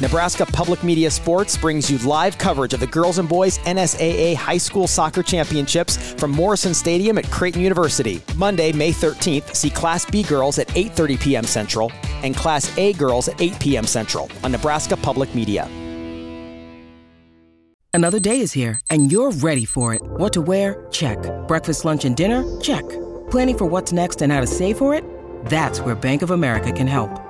Nebraska Public Media Sports brings you live coverage of the girls and boys NSAA High School Soccer Championships from Morrison Stadium at Creighton University. Monday, May 13th, see Class B girls at 8:30 p.m. Central and Class A girls at 8 p.m. Central on Nebraska Public Media. Another day is here and you're ready for it. What to wear? Check. Breakfast, lunch and dinner? Check. Planning for what's next and how to save for it? That's where Bank of America can help.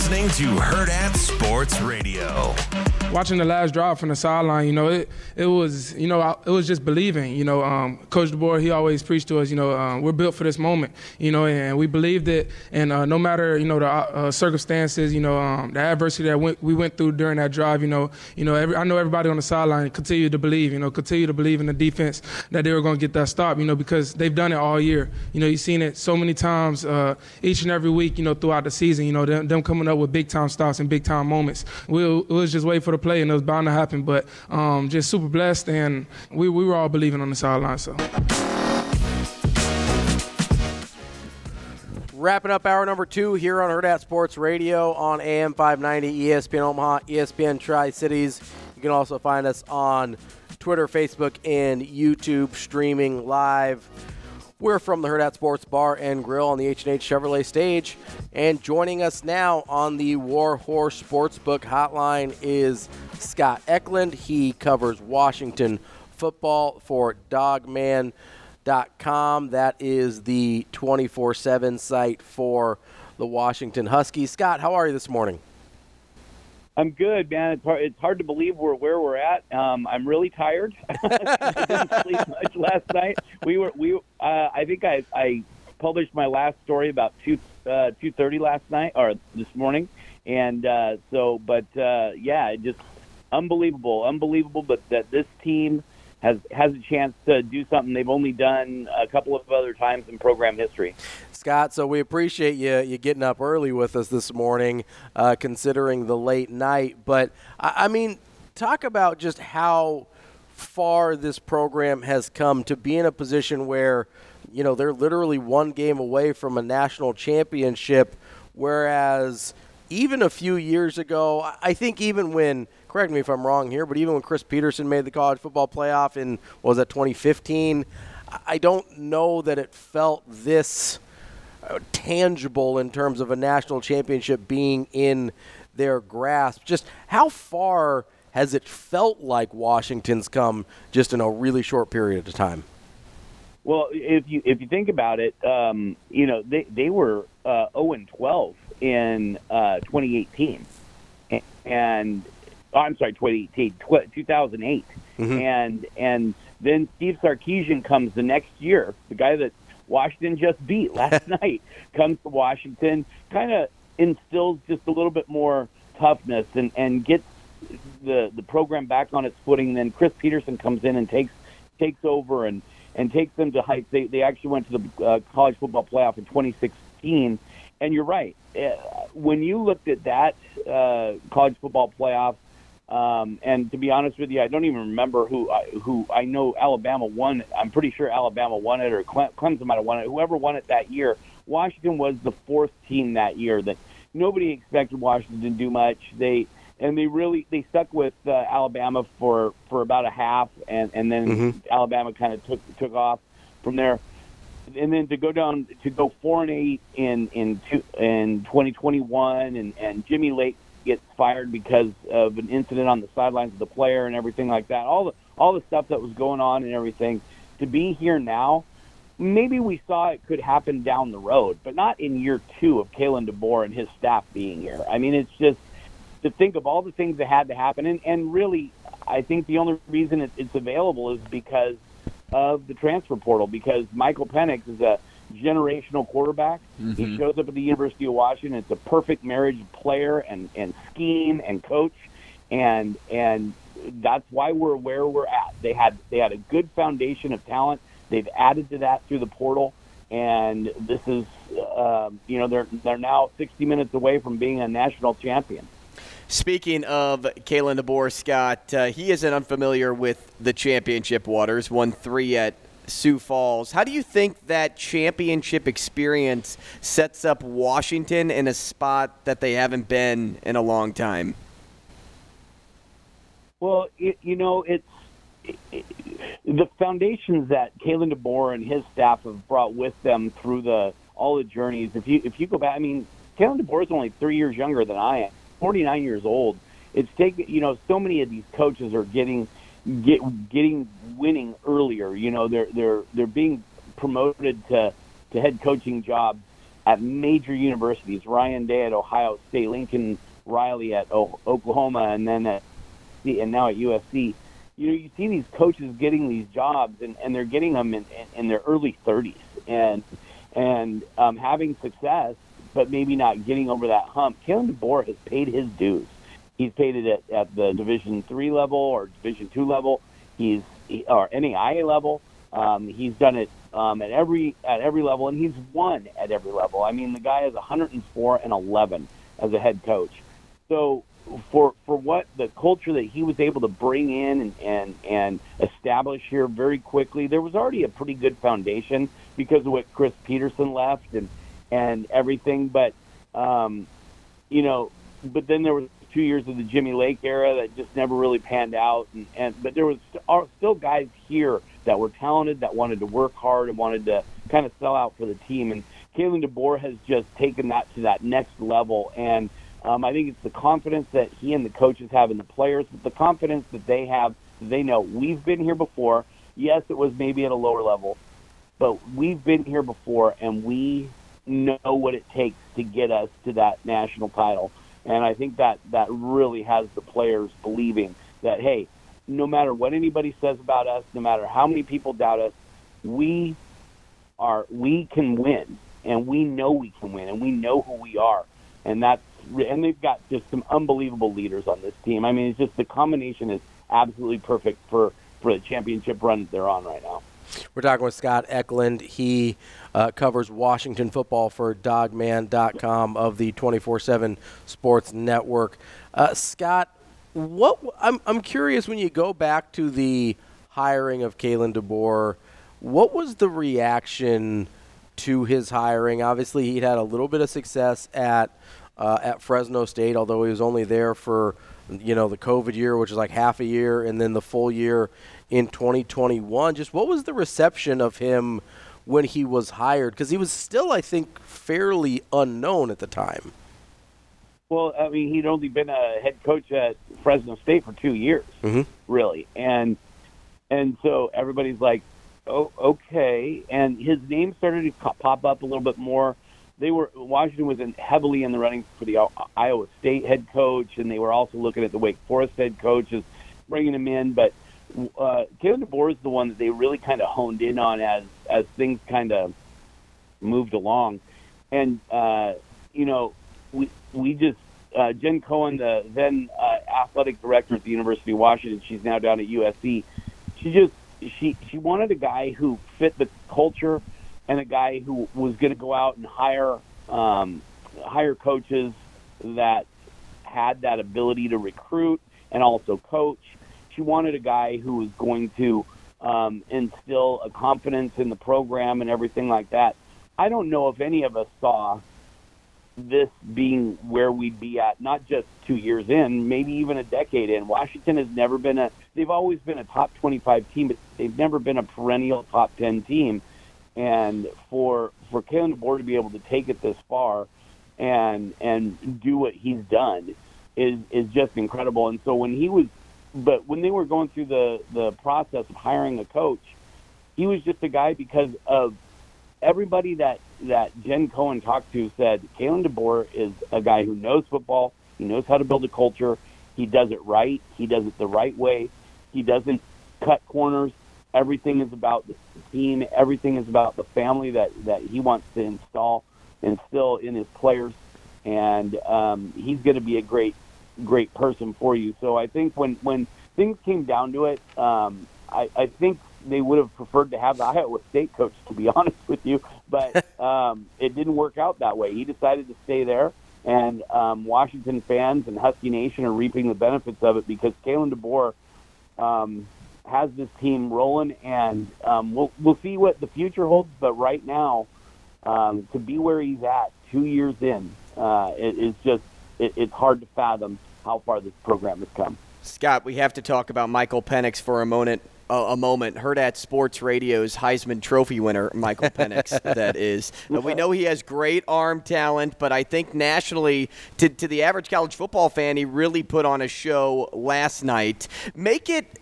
Listening to Hurrdat Sports Radio. Watching the last drive from the sideline, you know, it it was you know it was just believing. You know, um, Coach DeBoer he always preached to us. You know, um, we're built for this moment. You know, and we believed it. And uh, no matter you know the uh, circumstances, you know, um, the adversity that went, we went through during that drive, you know, you know, every, I know everybody on the sideline continued to believe. You know, continue to believe in the defense that they were going to get that stop. You know, because they've done it all year. You know, you've seen it so many times uh, each and every week. You know, throughout the season. You know, them, them coming up with big time stops and big time moments. We'll, it was just wait for the play, and it was bound to happen. But um, just super blessed, and we, we were all believing on the sideline. So. Wrapping up hour number two here on Hurrdat Sports Radio on AM 590, ESPN Omaha, ESPN Tri Cities. You can also find us on Twitter, Facebook, and YouTube streaming live. We're from the Hurrdat Sports Bar and Grill on the H&H Chevrolet stage. And joining us now on the War Horse Sportsbook hotline is Scott Eklund. He covers Washington football for Dawgman.com. That is the 24 7 site for the Washington Huskies. Scott, how are you this morning? I'm good, man. It's hard, it's hard to believe we're where we're at. Um, I'm really tired. I didn't sleep much last night. We were we. I think I I published my last story about two uh, two thirty last night or this morning, and uh, so but uh, yeah, just unbelievable, unbelievable. But that this team has has a chance to do something they've only done a couple of other times in program history. Scott, so we appreciate you you getting up early with us this morning, uh, considering the late night. But I, I mean, talk about just how far this program has come to be in a position where, you know, they're literally one game away from a national championship, whereas even a few years ago, I think even when correct me if I'm wrong here, but even when Chris Peterson made the college football playoff in was that 2015, I don't know that it felt this uh, tangible in terms of a national championship being in their grasp. Just how far has it felt like Washington's come just in a really short period of time? Well, if you if you think about it, um, you know they they were uh, 0 and 12 in uh, 2018, and oh, I'm sorry, 2018, 2008, mm-hmm. and and then Steve Sarkisian comes the next year, the guy that Washington just beat last night, comes to Washington, kind of instills just a little bit more toughness and and gets the the program back on its footing. Then Chris Peterson comes in and takes takes over and and takes them to heights. They they actually went to the uh, college football playoff in 2016. And you're right. Uh, when you looked at that uh, college football playoff, um, and to be honest with you, I don't even remember who I, who I know Alabama won. I'm pretty sure Alabama won it, or Clemson might have won it. Whoever won it that year, Washington was the fourth team that year that nobody expected Washington to do much. They and they really they stuck with uh, Alabama for for about a half, and and then mm-hmm. Alabama kind of took took off from there. And then to go down to go four and eight in in two, in 2021, and and Jimmy Lake gets fired because of an incident on the sidelines of the player and everything like that. All the all the stuff that was going on and everything. To be here now, maybe we saw it could happen down the road, but not in year two of Kalen DeBoer and his staff being here. I mean, it's just to think of all the things that had to happen, and, and really, I think the only reason it, it's available is because of the transfer portal. Because Michael Penix is a generational quarterback. Mm-hmm. He shows up at the University of Washington. It's a perfect marriage of player and, and scheme and coach, and and that's why we're where we're at. They had they had a good foundation of talent. They've added to that through the portal, and this is uh, you know they're they're now 60 minutes away from being a national champion. Speaking of Kalen DeBoer, Scott, uh, he isn't unfamiliar with the championship waters. Won three at Sioux Falls. How do you think that championship experience sets up Washington in a spot that they haven't been in a long time? Well, it, you know, it's it, it, the foundations that Kalen DeBoer and his staff have brought with them through the all the journeys. If you if you go back, I mean, Kalen DeBoer is only three years younger than I am. Forty nine years old. It's taken. You know, so many of these coaches are getting get getting winning earlier. You know, they're they're they're being promoted to to head coaching jobs at major universities. Ryan Day at Ohio State, Lincoln Riley at o- Oklahoma, and then at and now at USC. You know, you see these coaches getting these jobs, and, and they're getting them in, in their early 30s, and and um, having success, but maybe not getting over that hump. Kalen DeBoer has paid his dues. He's paid it at, at the Division three level or Division two level. He's or NAIA level. Um, he's done it um, at every at every level, and he's won at every level. I mean, the guy is 104 and 11 as a head coach. So for for what the culture that he was able to bring in and, and and establish here very quickly, there was already a pretty good foundation because of what Chris Peterson left and and everything. But um, you know, but then there was two years of the Jimmy Lake era that just never really panned out. And, and but there was still guys here that were talented, that wanted to work hard, and wanted to kind of sell out for the team. And Kalen DeBoer has just taken that to that next level. And um, I think it's the confidence that he and the coaches have in the players, but the confidence that they have. They know we've been here before. Yes, it was maybe at a lower level, but we've been here before, and we know what it takes to get us to that national title. And I think that that really has the players believing that hey, no matter what anybody says about us, no matter how many people doubt us, we are we can win, and we know we can win, and we know who we are, and that's and they've got just some unbelievable leaders on this team. I mean, it's just the combination is absolutely perfect for for the championship run they're on right now. We're talking with Scott Eklund. He uh, covers Washington football for Dawgman.com of the 24 7 Sports Network. Uh, Scott, what I'm, I'm curious when you go back to the hiring of Kalen DeBoer, what was the reaction to his hiring? Obviously, he'd had a little bit of success at uh, at Fresno State, although he was only there for you know the COVID year, which is like half a year, and then the full year in 2021. Just what was the reception of him when he was hired? Because he was still, I think, fairly unknown at the time. Well, I mean, he'd only been a head coach at Fresno State for two years, mm-hmm. really, and and so everybody's like, "Oh, okay." And his name started to pop up a little bit more. They were Washington was in, heavily in the running for the Iowa State head coach, and they were also looking at the Wake Forest head coaches, bringing him in. But uh, Kalen DeBoer is the one that they really kind of honed in on as as things kind of moved along, and uh, you know we we just uh, Jen Cohen, the then uh, athletic director at the University of Washington, she's now down at USC. She just she she wanted a guy who fit the culture and a guy who was going to go out and hire um, hire coaches that had that ability to recruit and also coach she wanted a guy who was going to um, instill a confidence in the program and everything like that. I don't know if any of us saw this being where we'd be at, not just two years in, maybe even a decade in. Washington has never been a, they've always been a top 25 team, but they've never been a perennial top 10 team. And for, for Kalen DeBoer to be able to take it this far and, and do what he's done, is is just incredible. And so when he was, but when they were going through the the process of hiring a coach, he was just a guy because of everybody that that Jen Cohen talked to said Kalen DeBoer is a guy who knows football. He knows how to build a culture. He does it right. He does it the right way. He doesn't cut corners. Everything is about the team. Everything is about the family that that he wants to install instill in his players, and um, he's going to be a great great person for you. So I think when when things came down to it, um, I, I think they would have preferred to have the Iowa State coach, to be honest with you, but um, it didn't work out that way. He decided to stay there, and um, Washington fans and Husky Nation are reaping the benefits of it because Kalen DeBoer um, has this team rolling, and um, we'll we'll see what the future holds. But right now, um, to be where he's at two years in, uh, it, it's just it, it's hard to fathom how far this program has come. Scott, we have to talk about Michael Penix for a moment. Uh, a moment. Hurrdat Sports Radio's Heisman Trophy winner, Michael Penix, that is. Uh, we know he has great arm talent, but I think nationally, to, to the average college football fan, he really put on a show last night. Make it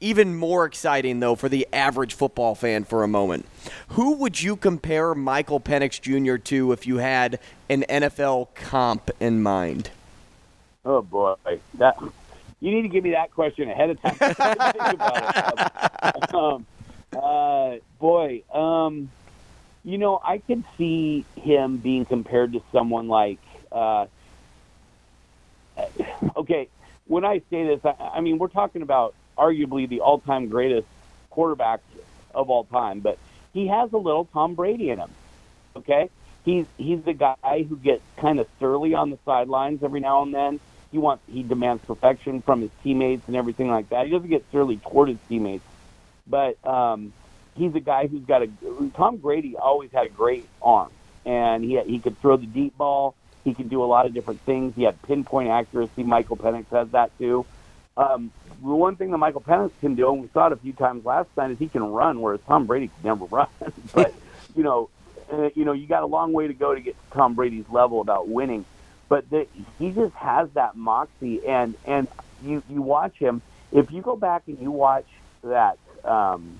even more exciting, though, for the average football fan for a moment. Who would you compare Michael Penix Jr. to if you had an NFL comp in mind? Oh boy, that you need to give me that question ahead of time. um, uh, boy, um, you know, I could see him being compared to someone like. Uh, okay, when I say this, I, I mean we're talking about arguably the all-time greatest quarterback of all time, but he has a little Tom Brady in him. Okay, he's he's the guy who gets kind of surly on the sidelines every now and then he wants he demands perfection from his teammates and everything like that. He doesn't get surly toward his teammates, but um, he's a guy who's got a. Tom Brady always had a great arm, and he he could throw the deep ball. He could do a lot of different things. He had pinpoint accuracy. Michael Penix has that too. Um, the one thing that Michael Penix can do, and we saw it a few times last night, is he can run, whereas Tom Brady can never run. but you know, uh, you know, you got a long way to go to get to Tom Brady's level about winning but the, he just has that moxie, and and you you watch him. If you go back and you watch that um,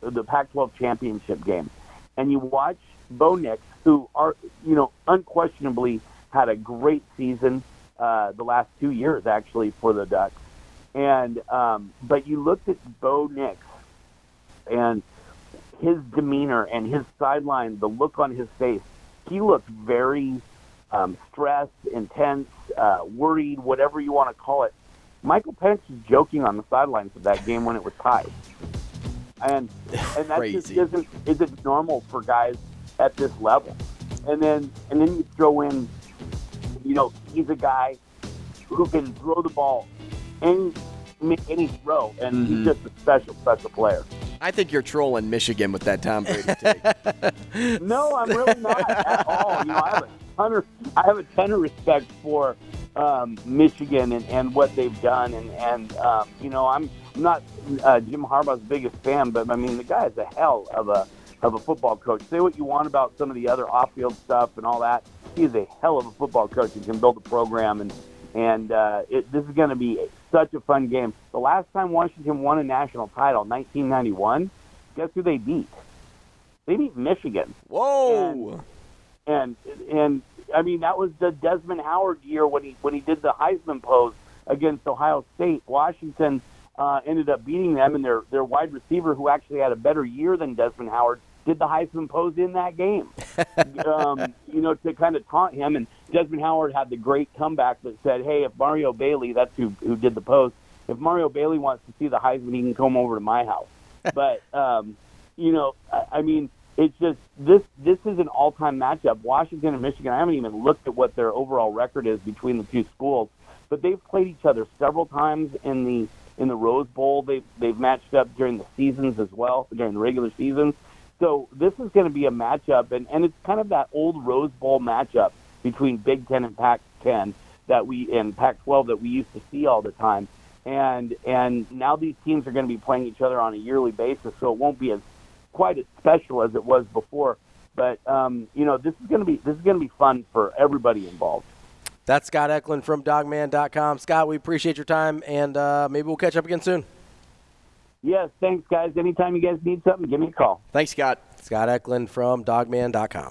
the Pac-12 championship game, and you watch Bo Nix, who are you know unquestionably had a great season uh, the last two years actually for the Ducks, and um, but you looked at Bo Nix and his demeanor and his sideline, the look on his face, he looked very um, stressed, intense, uh, worried, whatever you want to call it. Michael Penix was joking on the sidelines of that game when it was tied, and and that just isn't isn't normal for guys at this level. And then and then you throw in, you know, he's a guy who can throw the ball any any throw, and mm-hmm. he's just a special special player. I think you're trolling Michigan with that Tom Brady take. no, I'm really not at all. You know, I have a ton of I have a ton of respect for um, Michigan and, and what they've done, and and um, you know I'm not uh, Jim Harbaugh's biggest fan, but I mean the guy is a hell of a of a football coach. Say what you want about some of the other off-field stuff and all that. He is a hell of a football coach and can build a program, and and uh, it, this is going to be such a fun game. The last time Washington won a national title, 1991, guess who they beat? They beat Michigan. Whoa! And, and and I mean that was the Desmond Howard year when he when he did the Heisman pose against Ohio State. Washington uh, ended up beating them, and their their wide receiver, who actually had a better year than Desmond Howard, did the Heisman pose in that game. um, you know, to kind of taunt him. And Desmond Howard had the great comeback that said, "Hey, if Mario Bailey, that's who who did the pose, if Mario Bailey wants to see the Heisman, he can come over to my house." but um, you know, I, I mean it's just this this is an all time matchup. Washington and Michigan. I haven't even looked at what their overall record is between the two schools, but they've played each other several times in the in the Rose Bowl. They've they've matched up during the seasons as well during the regular seasons. So this is going to be a matchup, and and it's kind of that old Rose Bowl matchup between Big Ten and Pac-10 that we and Pac-12 that we used to see all the time. And and now these teams are going to be playing each other on a yearly basis, so it won't be as quite as special as it was before. But um, you know, this is going to be this is going to be fun for everybody involved. That's Scott Eklund from Dawgman.com. Scott, we appreciate your time, and uh, maybe we'll catch up again soon. Yes, thanks, guys. Anytime you guys need something, give me a call. Thanks, Scott. Scott Eklund from Dawgman.com.